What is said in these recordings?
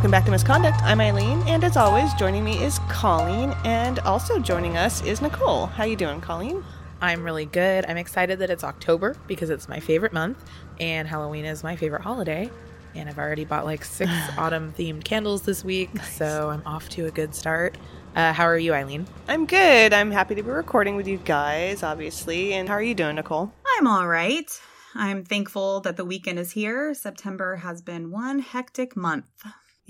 Welcome back to Misconduct. I'm Eileen, and as always, joining me is Colleen, and also joining us is Nicole. How you doing, Colleen? I'm really good. I'm excited that it's October because it's my favorite month, and Halloween is my favorite holiday. And I've already bought like six autumn themed candles this week, so I'm off to a good start. Uh, how are you, Eileen? I'm good. I'm happy to be recording with you guys, obviously. And how are you doing, Nicole? I'm all right. I'm thankful that the weekend is here. September has been one hectic month.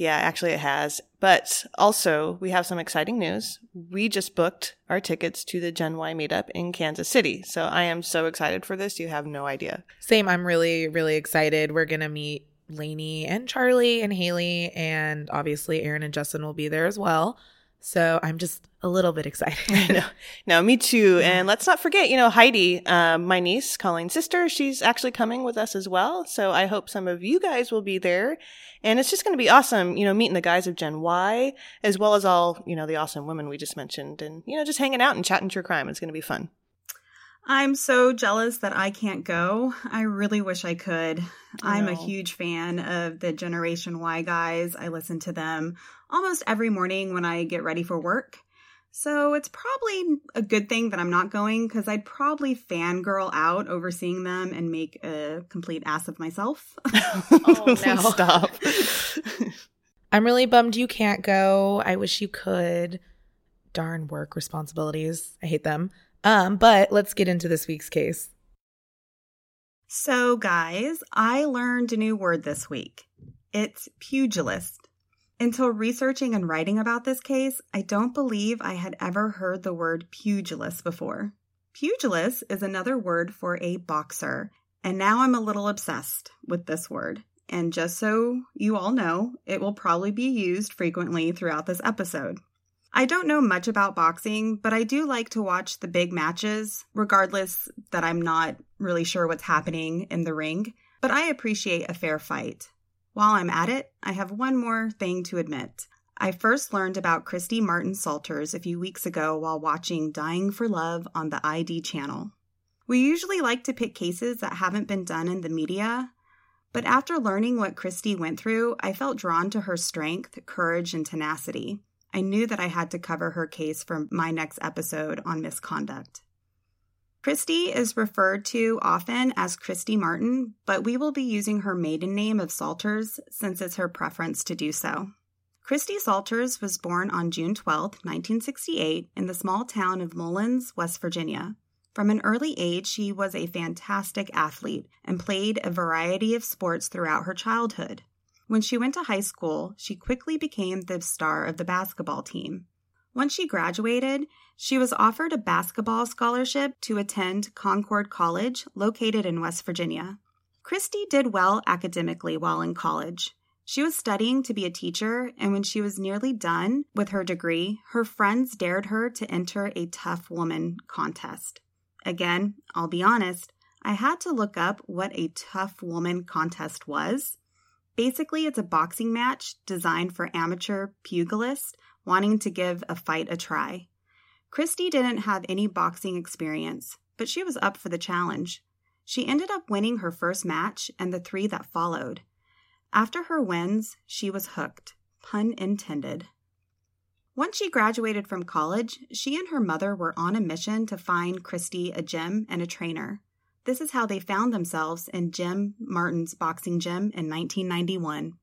Yeah, actually, it has. But also, we have some exciting news. We just booked our tickets to the Gen Y meetup in Kansas City. So I am so excited for this. You have no idea. Same. I'm really, really excited. We're going to meet Lainey and Charlie and Haley, and obviously, Aaron and Justin will be there as well. So I'm just a little bit excited. no, no, me too. And let's not forget, you know, Heidi, um, my niece, Colleen's sister, she's actually coming with us as well. So I hope some of you guys will be there. And it's just going to be awesome, you know, meeting the guys of Gen Y, as well as all, you know, the awesome women we just mentioned and, you know, just hanging out and chatting true crime. It's going to be fun. I'm so jealous that I can't go. I really wish I could. I I'm a huge fan of the Generation Y guys. I listen to them almost every morning when I get ready for work. So it's probably a good thing that I'm not going because I'd probably fangirl out over seeing them and make a complete ass of myself. oh, no. Stop. I'm really bummed you can't go. I wish you could. Darn work responsibilities. I hate them. Um, but let's get into this week's case. So, guys, I learned a new word this week. It's pugilist. Until researching and writing about this case, I don't believe I had ever heard the word pugilist before. Pugilist is another word for a boxer, and now I'm a little obsessed with this word. And just so you all know, it will probably be used frequently throughout this episode. I don't know much about boxing, but I do like to watch the big matches, regardless that I'm not really sure what's happening in the ring. But I appreciate a fair fight. While I'm at it, I have one more thing to admit. I first learned about Christy Martin Salters a few weeks ago while watching Dying for Love on the ID channel. We usually like to pick cases that haven't been done in the media, but after learning what Christy went through, I felt drawn to her strength, courage, and tenacity. I knew that I had to cover her case for my next episode on misconduct. Christy is referred to often as Christy Martin, but we will be using her maiden name of Salters since it's her preference to do so. Christy Salters was born on June 12, 1968, in the small town of Mullens, West Virginia. From an early age, she was a fantastic athlete and played a variety of sports throughout her childhood. When she went to high school, she quickly became the star of the basketball team. Once she graduated, she was offered a basketball scholarship to attend Concord College, located in West Virginia. Christy did well academically while in college. She was studying to be a teacher, and when she was nearly done with her degree, her friends dared her to enter a tough woman contest. Again, I'll be honest, I had to look up what a tough woman contest was. Basically, it's a boxing match designed for amateur pugilists wanting to give a fight a try. Christy didn't have any boxing experience, but she was up for the challenge. She ended up winning her first match and the three that followed. After her wins, she was hooked, pun intended. Once she graduated from college, she and her mother were on a mission to find Christy a gym and a trainer. This is how they found themselves in Jim Martin's boxing gym in 1991.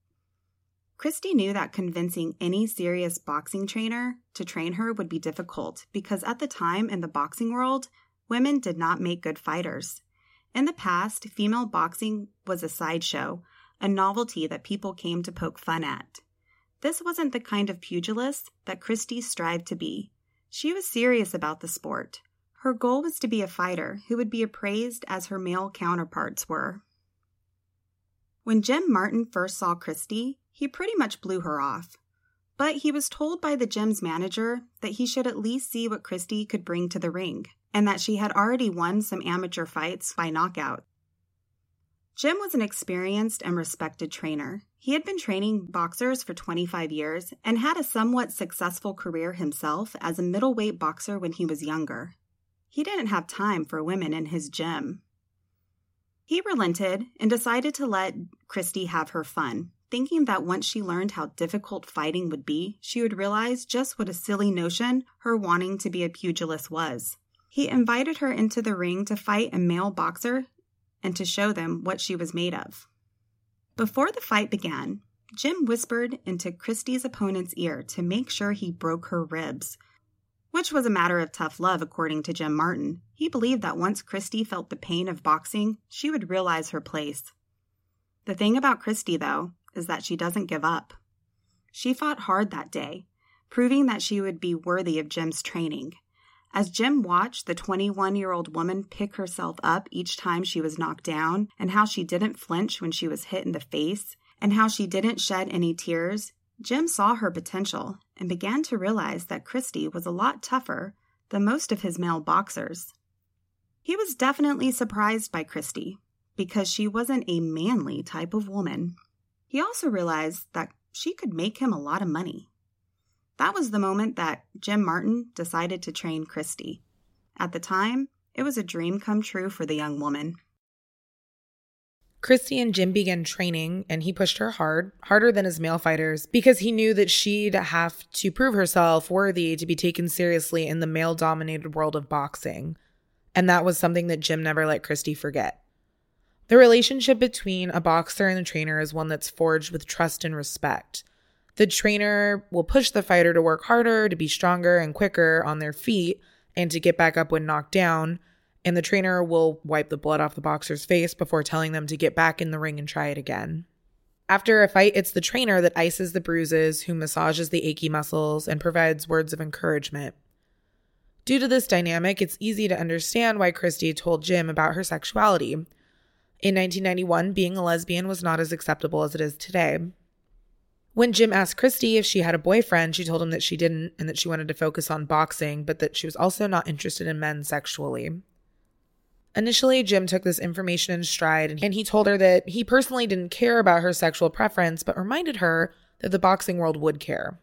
Christy knew that convincing any serious boxing trainer to train her would be difficult because at the time in the boxing world, women did not make good fighters. In the past, female boxing was a sideshow, a novelty that people came to poke fun at. This wasn't the kind of pugilist that Christy strived to be. She was serious about the sport. Her goal was to be a fighter who would be appraised as her male counterparts were. When Jim Martin first saw Christy, he pretty much blew her off. But he was told by the gym's manager that he should at least see what Christy could bring to the ring, and that she had already won some amateur fights by knockout. Jim was an experienced and respected trainer. He had been training boxers for 25 years and had a somewhat successful career himself as a middleweight boxer when he was younger. He didn't have time for women in his gym. He relented and decided to let Christy have her fun, thinking that once she learned how difficult fighting would be, she would realize just what a silly notion her wanting to be a pugilist was. He invited her into the ring to fight a male boxer and to show them what she was made of. Before the fight began, Jim whispered into Christy's opponent's ear to make sure he broke her ribs, which was a matter of tough love, according to Jim Martin. He believed that once Christy felt the pain of boxing, she would realize her place. The thing about Christy, though, is that she doesn't give up. She fought hard that day, proving that she would be worthy of Jim's training. As Jim watched the 21 year old woman pick herself up each time she was knocked down, and how she didn't flinch when she was hit in the face, and how she didn't shed any tears, Jim saw her potential and began to realize that Christy was a lot tougher than most of his male boxers. He was definitely surprised by Christy because she wasn't a manly type of woman. He also realized that she could make him a lot of money. That was the moment that Jim Martin decided to train Christy. At the time, it was a dream come true for the young woman. Christy and Jim began training, and he pushed her hard, harder than his male fighters, because he knew that she'd have to prove herself worthy to be taken seriously in the male dominated world of boxing. And that was something that Jim never let Christy forget. The relationship between a boxer and the trainer is one that's forged with trust and respect. The trainer will push the fighter to work harder, to be stronger and quicker on their feet, and to get back up when knocked down. And the trainer will wipe the blood off the boxer's face before telling them to get back in the ring and try it again. After a fight, it's the trainer that ices the bruises, who massages the achy muscles and provides words of encouragement. Due to this dynamic, it's easy to understand why Christy told Jim about her sexuality. In 1991, being a lesbian was not as acceptable as it is today. When Jim asked Christy if she had a boyfriend, she told him that she didn't and that she wanted to focus on boxing, but that she was also not interested in men sexually. Initially, Jim took this information in stride and he told her that he personally didn't care about her sexual preference, but reminded her that the boxing world would care.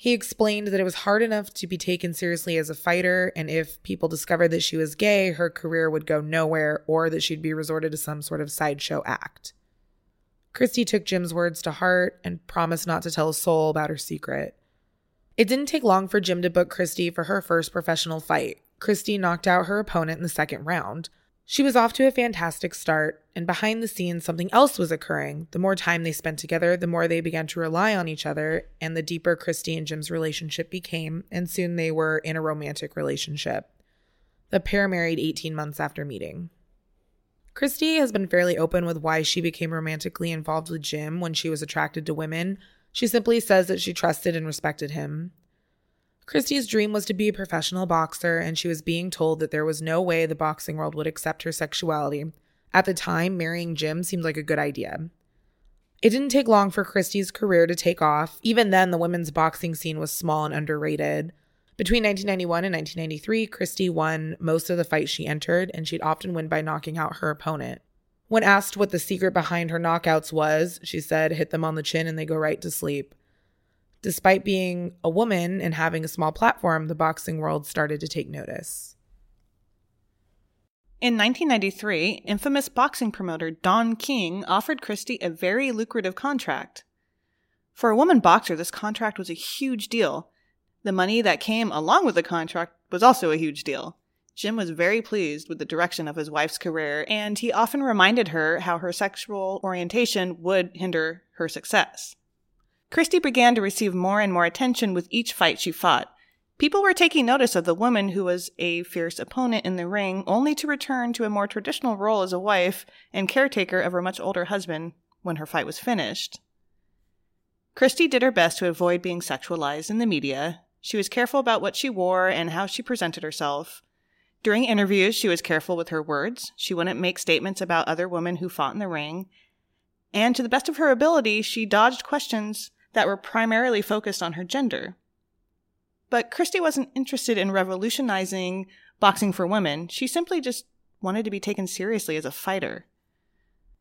He explained that it was hard enough to be taken seriously as a fighter, and if people discovered that she was gay, her career would go nowhere or that she'd be resorted to some sort of sideshow act. Christy took Jim's words to heart and promised not to tell a soul about her secret. It didn't take long for Jim to book Christy for her first professional fight. Christy knocked out her opponent in the second round. She was off to a fantastic start, and behind the scenes, something else was occurring. The more time they spent together, the more they began to rely on each other, and the deeper Christy and Jim's relationship became, and soon they were in a romantic relationship. The pair married 18 months after meeting. Christy has been fairly open with why she became romantically involved with Jim when she was attracted to women. She simply says that she trusted and respected him. Christy's dream was to be a professional boxer, and she was being told that there was no way the boxing world would accept her sexuality. At the time, marrying Jim seemed like a good idea. It didn't take long for Christy's career to take off. Even then, the women's boxing scene was small and underrated. Between 1991 and 1993, Christy won most of the fights she entered, and she'd often win by knocking out her opponent. When asked what the secret behind her knockouts was, she said, hit them on the chin and they go right to sleep. Despite being a woman and having a small platform, the boxing world started to take notice. In 1993, infamous boxing promoter Don King offered Christy a very lucrative contract. For a woman boxer, this contract was a huge deal. The money that came along with the contract was also a huge deal. Jim was very pleased with the direction of his wife's career, and he often reminded her how her sexual orientation would hinder her success. Christy began to receive more and more attention with each fight she fought. People were taking notice of the woman who was a fierce opponent in the ring, only to return to a more traditional role as a wife and caretaker of her much older husband when her fight was finished. Christy did her best to avoid being sexualized in the media. She was careful about what she wore and how she presented herself. During interviews, she was careful with her words. She wouldn't make statements about other women who fought in the ring. And to the best of her ability, she dodged questions that were primarily focused on her gender. But Christy wasn't interested in revolutionizing boxing for women. She simply just wanted to be taken seriously as a fighter.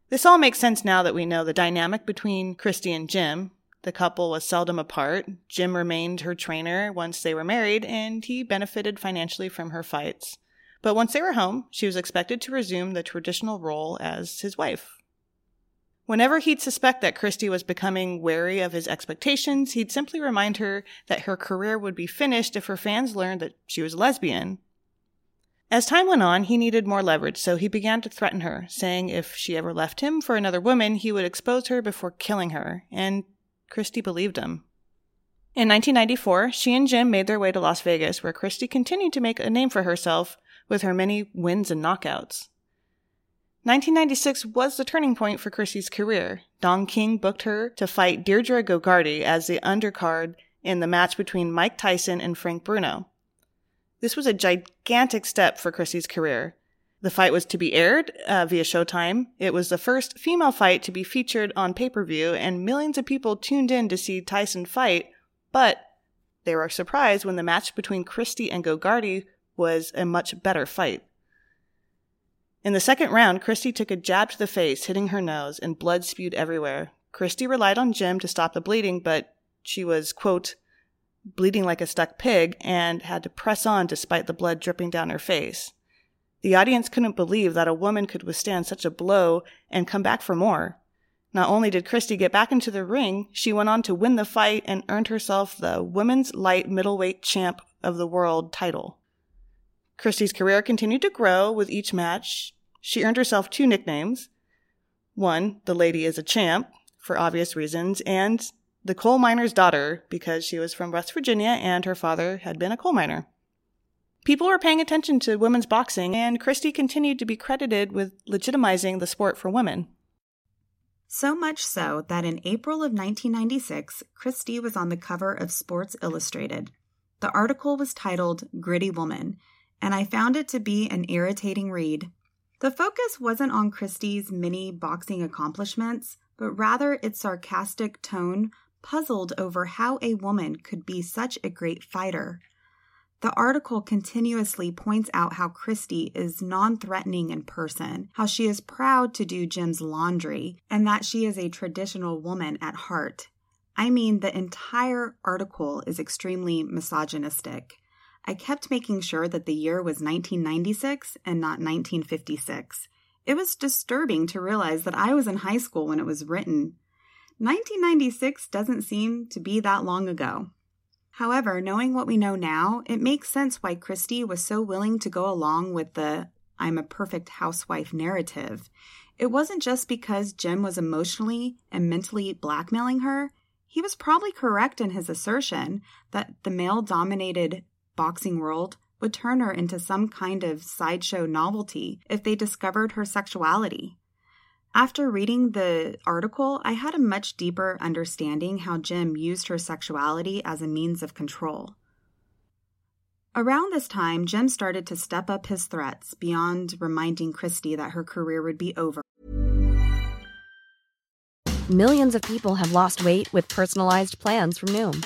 This all makes sense now that we know the dynamic between Christy and Jim. The couple was seldom apart. Jim remained her trainer once they were married, and he benefited financially from her fights. But once they were home, she was expected to resume the traditional role as his wife. Whenever he'd suspect that Christy was becoming wary of his expectations, he'd simply remind her that her career would be finished if her fans learned that she was lesbian. As time went on, he needed more leverage, so he began to threaten her, saying if she ever left him for another woman, he would expose her before killing her, and Christy believed him. In 1994, she and Jim made their way to Las Vegas, where Christy continued to make a name for herself with her many wins and knockouts. 1996 was the turning point for Christy's career. Don King booked her to fight Deirdre Gogarty as the undercard in the match between Mike Tyson and Frank Bruno. This was a gigantic step for Christy's career. The fight was to be aired uh, via Showtime. It was the first female fight to be featured on pay per view, and millions of people tuned in to see Tyson fight, but they were surprised when the match between Christy and Gogarty was a much better fight. In the second round, Christy took a jab to the face, hitting her nose, and blood spewed everywhere. Christy relied on Jim to stop the bleeding, but she was, quote, bleeding like a stuck pig and had to press on despite the blood dripping down her face. The audience couldn't believe that a woman could withstand such a blow and come back for more. Not only did Christy get back into the ring, she went on to win the fight and earned herself the Women's Light Middleweight Champ of the World title. Christy's career continued to grow with each match. She earned herself two nicknames. One, the lady is a champ, for obvious reasons, and the coal miner's daughter, because she was from West Virginia and her father had been a coal miner. People were paying attention to women's boxing, and Christy continued to be credited with legitimizing the sport for women. So much so that in April of 1996, Christy was on the cover of Sports Illustrated. The article was titled Gritty Woman, and I found it to be an irritating read. The focus wasn't on Christy's many boxing accomplishments, but rather its sarcastic tone puzzled over how a woman could be such a great fighter. The article continuously points out how Christy is non threatening in person, how she is proud to do Jim's laundry, and that she is a traditional woman at heart. I mean, the entire article is extremely misogynistic. I kept making sure that the year was 1996 and not 1956. It was disturbing to realize that I was in high school when it was written. 1996 doesn't seem to be that long ago. However, knowing what we know now, it makes sense why Christy was so willing to go along with the I'm a perfect housewife narrative. It wasn't just because Jim was emotionally and mentally blackmailing her. He was probably correct in his assertion that the male dominated boxing world would turn her into some kind of sideshow novelty if they discovered her sexuality. After reading the article, I had a much deeper understanding how Jim used her sexuality as a means of control. Around this time, Jim started to step up his threats beyond reminding Christy that her career would be over. Millions of people have lost weight with personalized plans from Noom,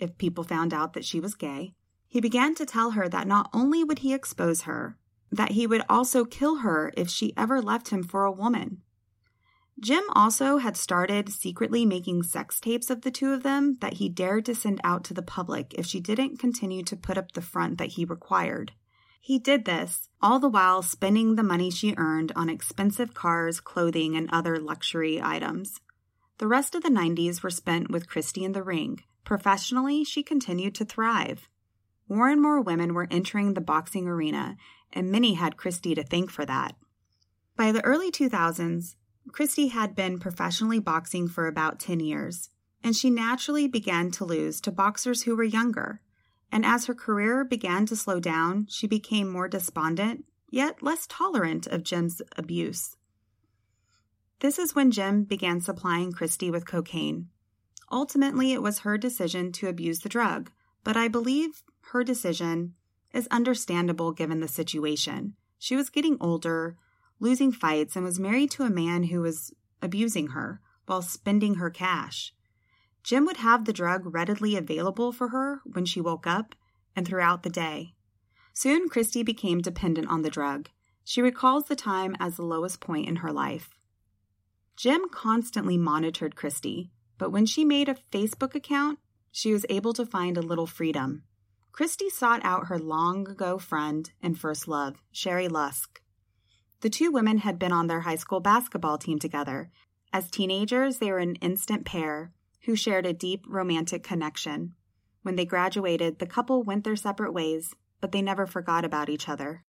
If people found out that she was gay, he began to tell her that not only would he expose her, that he would also kill her if she ever left him for a woman. Jim also had started secretly making sex tapes of the two of them that he dared to send out to the public if she didn't continue to put up the front that he required. He did this, all the while spending the money she earned on expensive cars, clothing, and other luxury items. The rest of the 90s were spent with Christy in the ring. Professionally, she continued to thrive. More and more women were entering the boxing arena, and many had Christy to thank for that. By the early 2000s, Christy had been professionally boxing for about 10 years, and she naturally began to lose to boxers who were younger. And as her career began to slow down, she became more despondent, yet less tolerant of Jim's abuse. This is when Jim began supplying Christy with cocaine. Ultimately, it was her decision to abuse the drug, but I believe her decision is understandable given the situation. She was getting older, losing fights, and was married to a man who was abusing her while spending her cash. Jim would have the drug readily available for her when she woke up and throughout the day. Soon, Christy became dependent on the drug. She recalls the time as the lowest point in her life. Jim constantly monitored Christy, but when she made a Facebook account, she was able to find a little freedom. Christy sought out her long ago friend and first love, Sherry Lusk. The two women had been on their high school basketball team together. As teenagers, they were an instant pair who shared a deep romantic connection. When they graduated, the couple went their separate ways, but they never forgot about each other.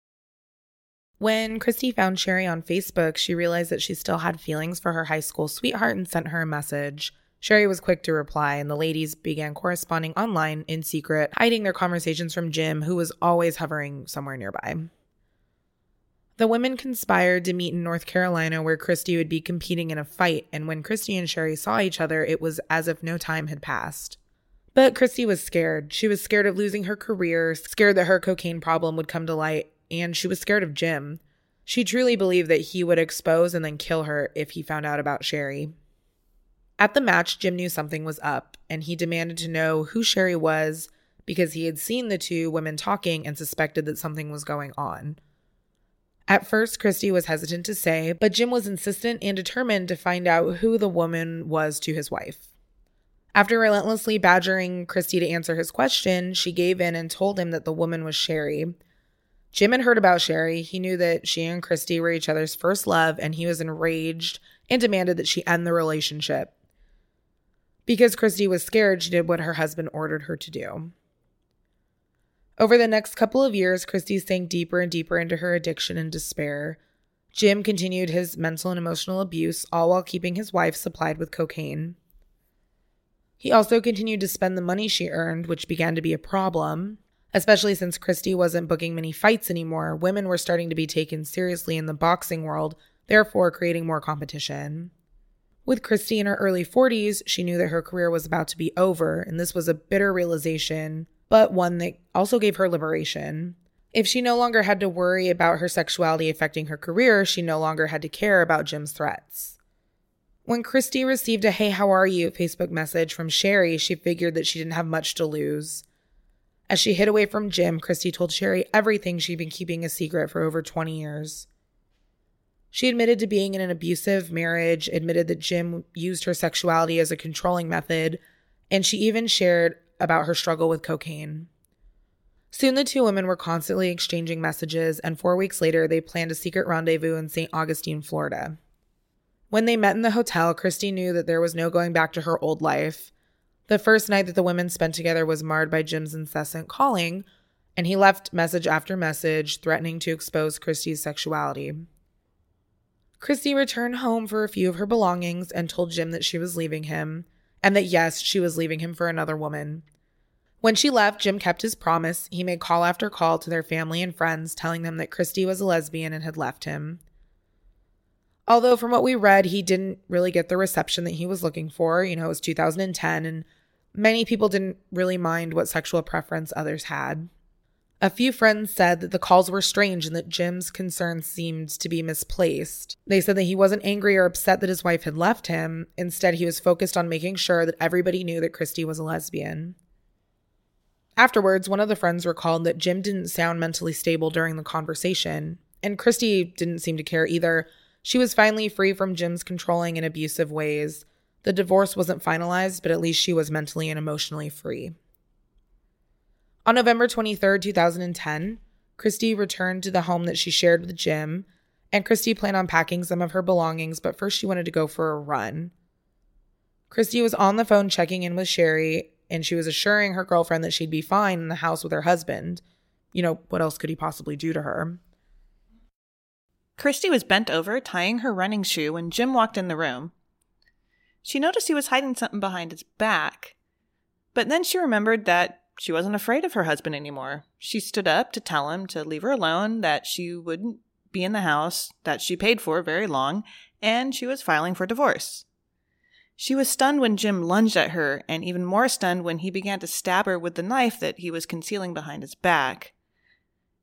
When Christy found Sherry on Facebook, she realized that she still had feelings for her high school sweetheart and sent her a message. Sherry was quick to reply, and the ladies began corresponding online in secret, hiding their conversations from Jim, who was always hovering somewhere nearby. The women conspired to meet in North Carolina where Christy would be competing in a fight, and when Christy and Sherry saw each other, it was as if no time had passed. But Christy was scared. She was scared of losing her career, scared that her cocaine problem would come to light, and she was scared of Jim. She truly believed that he would expose and then kill her if he found out about Sherry. At the match, Jim knew something was up, and he demanded to know who Sherry was because he had seen the two women talking and suspected that something was going on. At first, Christy was hesitant to say, but Jim was insistent and determined to find out who the woman was to his wife. After relentlessly badgering Christy to answer his question, she gave in and told him that the woman was Sherry. Jim had heard about Sherry. He knew that she and Christy were each other's first love, and he was enraged and demanded that she end the relationship. Because Christy was scared, she did what her husband ordered her to do. Over the next couple of years, Christy sank deeper and deeper into her addiction and despair. Jim continued his mental and emotional abuse, all while keeping his wife supplied with cocaine. He also continued to spend the money she earned, which began to be a problem, especially since Christy wasn't booking many fights anymore. Women were starting to be taken seriously in the boxing world, therefore creating more competition. With Christy in her early 40s, she knew that her career was about to be over, and this was a bitter realization but one that also gave her liberation. If she no longer had to worry about her sexuality affecting her career, she no longer had to care about Jim's threats. When Christy received a Hey, how are you Facebook message from Sherry, she figured that she didn't have much to lose. As she hid away from Jim, Christy told Sherry everything she'd been keeping a secret for over 20 years. She admitted to being in an abusive marriage, admitted that Jim used her sexuality as a controlling method, and she even shared about her struggle with cocaine. Soon the two women were constantly exchanging messages, and four weeks later, they planned a secret rendezvous in St. Augustine, Florida. When they met in the hotel, Christy knew that there was no going back to her old life. The first night that the women spent together was marred by Jim's incessant calling, and he left message after message threatening to expose Christy's sexuality. Christy returned home for a few of her belongings and told Jim that she was leaving him, and that yes, she was leaving him for another woman. When she left, Jim kept his promise. He made call after call to their family and friends, telling them that Christy was a lesbian and had left him. Although, from what we read, he didn't really get the reception that he was looking for. You know, it was 2010, and many people didn't really mind what sexual preference others had. A few friends said that the calls were strange and that Jim's concerns seemed to be misplaced. They said that he wasn't angry or upset that his wife had left him. Instead, he was focused on making sure that everybody knew that Christy was a lesbian. Afterwards, one of the friends recalled that Jim didn't sound mentally stable during the conversation, and Christy didn't seem to care either. She was finally free from Jim's controlling and abusive ways. The divorce wasn't finalized, but at least she was mentally and emotionally free. On November 23, 2010, Christy returned to the home that she shared with Jim, and Christy planned on packing some of her belongings, but first she wanted to go for a run. Christy was on the phone checking in with Sherry, and she was assuring her girlfriend that she'd be fine in the house with her husband. You know, what else could he possibly do to her? Christy was bent over, tying her running shoe, when Jim walked in the room. She noticed he was hiding something behind his back, but then she remembered that she wasn't afraid of her husband anymore. She stood up to tell him to leave her alone, that she wouldn't be in the house that she paid for very long, and she was filing for divorce. She was stunned when Jim lunged at her, and even more stunned when he began to stab her with the knife that he was concealing behind his back.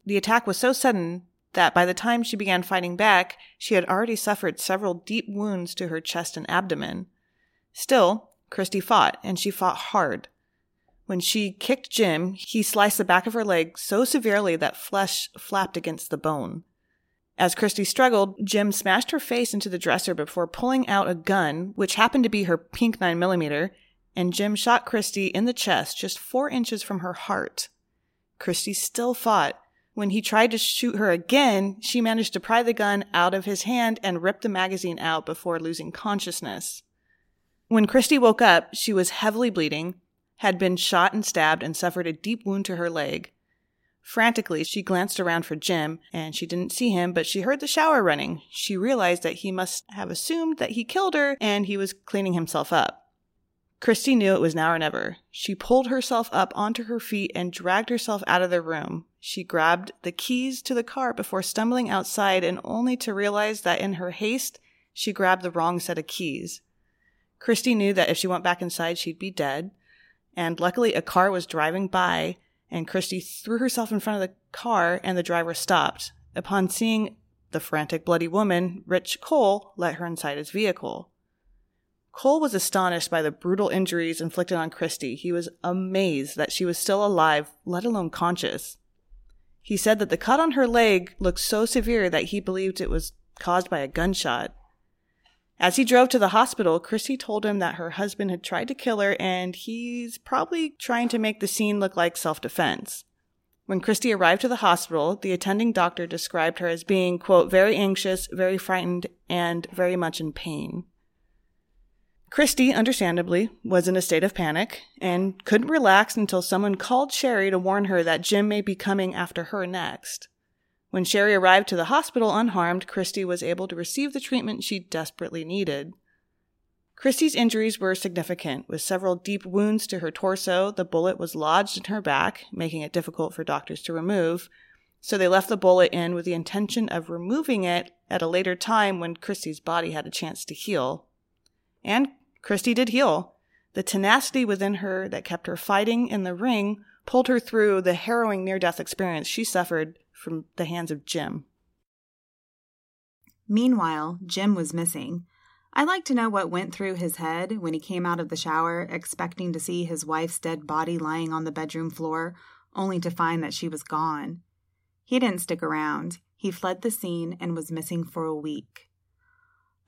The attack was so sudden that by the time she began fighting back, she had already suffered several deep wounds to her chest and abdomen. Still, Christy fought, and she fought hard. When she kicked Jim, he sliced the back of her leg so severely that flesh flapped against the bone. As Christy struggled, Jim smashed her face into the dresser before pulling out a gun, which happened to be her pink 9mm, and Jim shot Christy in the chest just four inches from her heart. Christy still fought. When he tried to shoot her again, she managed to pry the gun out of his hand and rip the magazine out before losing consciousness. When Christy woke up, she was heavily bleeding, had been shot and stabbed and suffered a deep wound to her leg. Frantically, she glanced around for Jim, and she didn't see him, but she heard the shower running. She realized that he must have assumed that he killed her and he was cleaning himself up. Christy knew it was now or never. She pulled herself up onto her feet and dragged herself out of the room. She grabbed the keys to the car before stumbling outside and only to realize that in her haste, she grabbed the wrong set of keys. Christy knew that if she went back inside, she'd be dead and luckily a car was driving by and Christy threw herself in front of the car and the driver stopped. Upon seeing the frantic bloody woman, Rich Cole let her inside his vehicle. Cole was astonished by the brutal injuries inflicted on Christy. He was amazed that she was still alive, let alone conscious. He said that the cut on her leg looked so severe that he believed it was caused by a gunshot. As he drove to the hospital, Christy told him that her husband had tried to kill her and he's probably trying to make the scene look like self defense. When Christy arrived to the hospital, the attending doctor described her as being, quote, very anxious, very frightened, and very much in pain. Christy, understandably, was in a state of panic and couldn't relax until someone called Sherry to warn her that Jim may be coming after her next. When Sherry arrived to the hospital unharmed, Christy was able to receive the treatment she desperately needed. Christy's injuries were significant, with several deep wounds to her torso. The bullet was lodged in her back, making it difficult for doctors to remove. So they left the bullet in with the intention of removing it at a later time when Christy's body had a chance to heal. And Christy did heal. The tenacity within her that kept her fighting in the ring pulled her through the harrowing near death experience she suffered from the hands of Jim. Meanwhile, Jim was missing. I'd like to know what went through his head when he came out of the shower, expecting to see his wife's dead body lying on the bedroom floor, only to find that she was gone. He didn't stick around. He fled the scene and was missing for a week.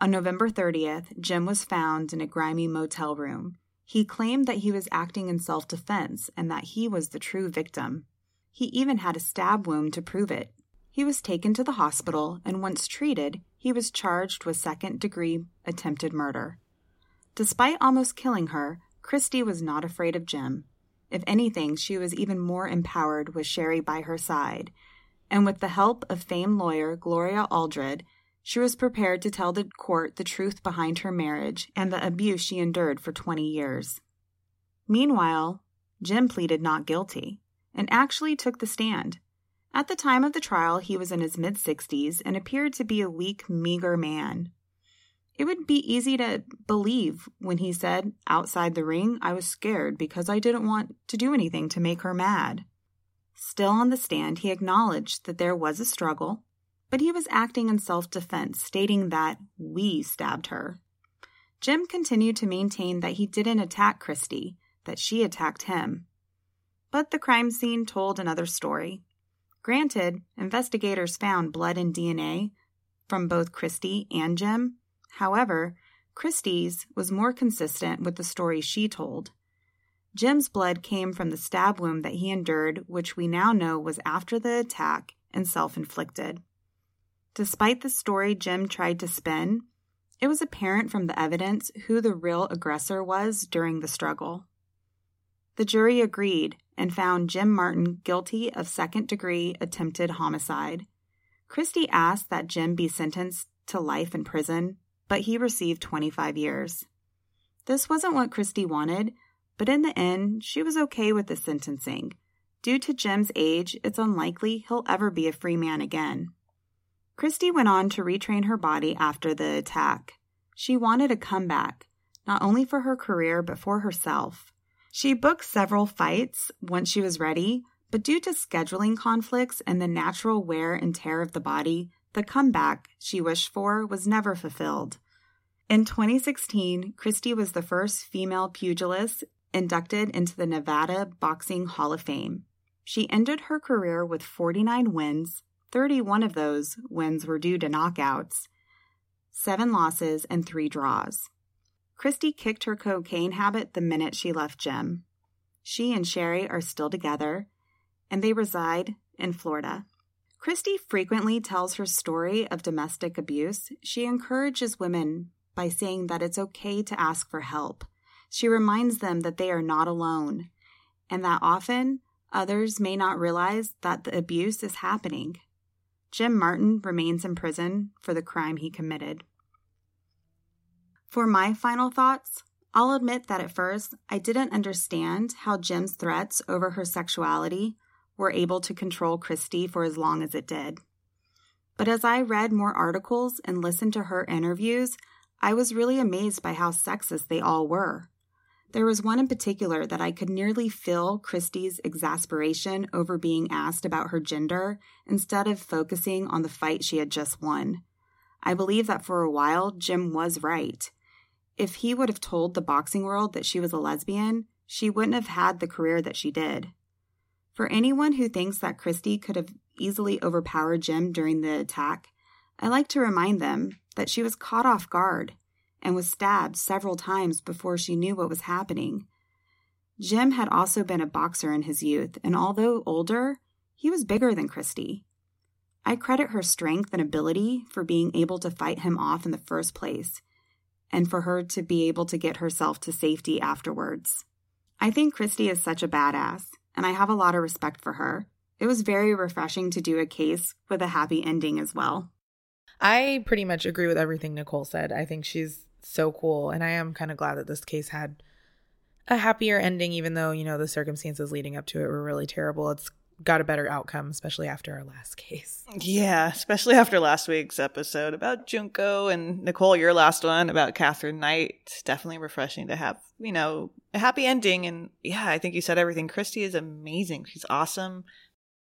On November 30th, Jim was found in a grimy motel room. He claimed that he was acting in self defense and that he was the true victim. He even had a stab wound to prove it. He was taken to the hospital, and once treated, he was charged with second degree attempted murder. Despite almost killing her, Christy was not afraid of Jim. If anything, she was even more empowered with Sherry by her side, and with the help of famed lawyer Gloria Allred, she was prepared to tell the court the truth behind her marriage and the abuse she endured for 20 years. Meanwhile, Jim pleaded not guilty and actually took the stand. At the time of the trial, he was in his mid 60s and appeared to be a weak, meager man. It would be easy to believe when he said, outside the ring, I was scared because I didn't want to do anything to make her mad. Still on the stand, he acknowledged that there was a struggle, but he was acting in self defense, stating that we stabbed her. Jim continued to maintain that he didn't attack Christy, that she attacked him. But the crime scene told another story. Granted, investigators found blood and DNA from both Christy and Jim. However, Christy's was more consistent with the story she told. Jim's blood came from the stab wound that he endured, which we now know was after the attack and self inflicted. Despite the story Jim tried to spin, it was apparent from the evidence who the real aggressor was during the struggle. The jury agreed and found Jim Martin guilty of second degree attempted homicide. Christy asked that Jim be sentenced to life in prison, but he received 25 years. This wasn't what Christy wanted, but in the end, she was okay with the sentencing. Due to Jim's age, it's unlikely he'll ever be a free man again. Christy went on to retrain her body after the attack. She wanted a comeback, not only for her career, but for herself. She booked several fights once she was ready, but due to scheduling conflicts and the natural wear and tear of the body, the comeback she wished for was never fulfilled. In 2016, Christy was the first female pugilist inducted into the Nevada Boxing Hall of Fame. She ended her career with 49 wins, 31 of those wins were due to knockouts, 7 losses, and 3 draws. Christy kicked her cocaine habit the minute she left Jim. She and Sherry are still together, and they reside in Florida. Christy frequently tells her story of domestic abuse. She encourages women by saying that it's okay to ask for help. She reminds them that they are not alone and that often others may not realize that the abuse is happening. Jim Martin remains in prison for the crime he committed. For my final thoughts, I'll admit that at first I didn't understand how Jim's threats over her sexuality were able to control Christy for as long as it did. But as I read more articles and listened to her interviews, I was really amazed by how sexist they all were. There was one in particular that I could nearly feel Christy's exasperation over being asked about her gender instead of focusing on the fight she had just won. I believe that for a while, Jim was right. If he would have told the boxing world that she was a lesbian, she wouldn't have had the career that she did. For anyone who thinks that Christy could have easily overpowered Jim during the attack, I like to remind them that she was caught off guard and was stabbed several times before she knew what was happening. Jim had also been a boxer in his youth, and although older, he was bigger than Christy. I credit her strength and ability for being able to fight him off in the first place, and for her to be able to get herself to safety afterwards. I think Christy is such a badass, and I have a lot of respect for her. It was very refreshing to do a case with a happy ending as well. I pretty much agree with everything Nicole said. I think she's so cool. And I am kind of glad that this case had a happier ending, even though, you know, the circumstances leading up to it were really terrible. It's got a better outcome, especially after our last case. Yeah, especially after last week's episode about Junko and Nicole, your last one about Katherine Knight. Definitely refreshing to have, you know, a happy ending. And yeah, I think you said everything. Christy is amazing. She's awesome.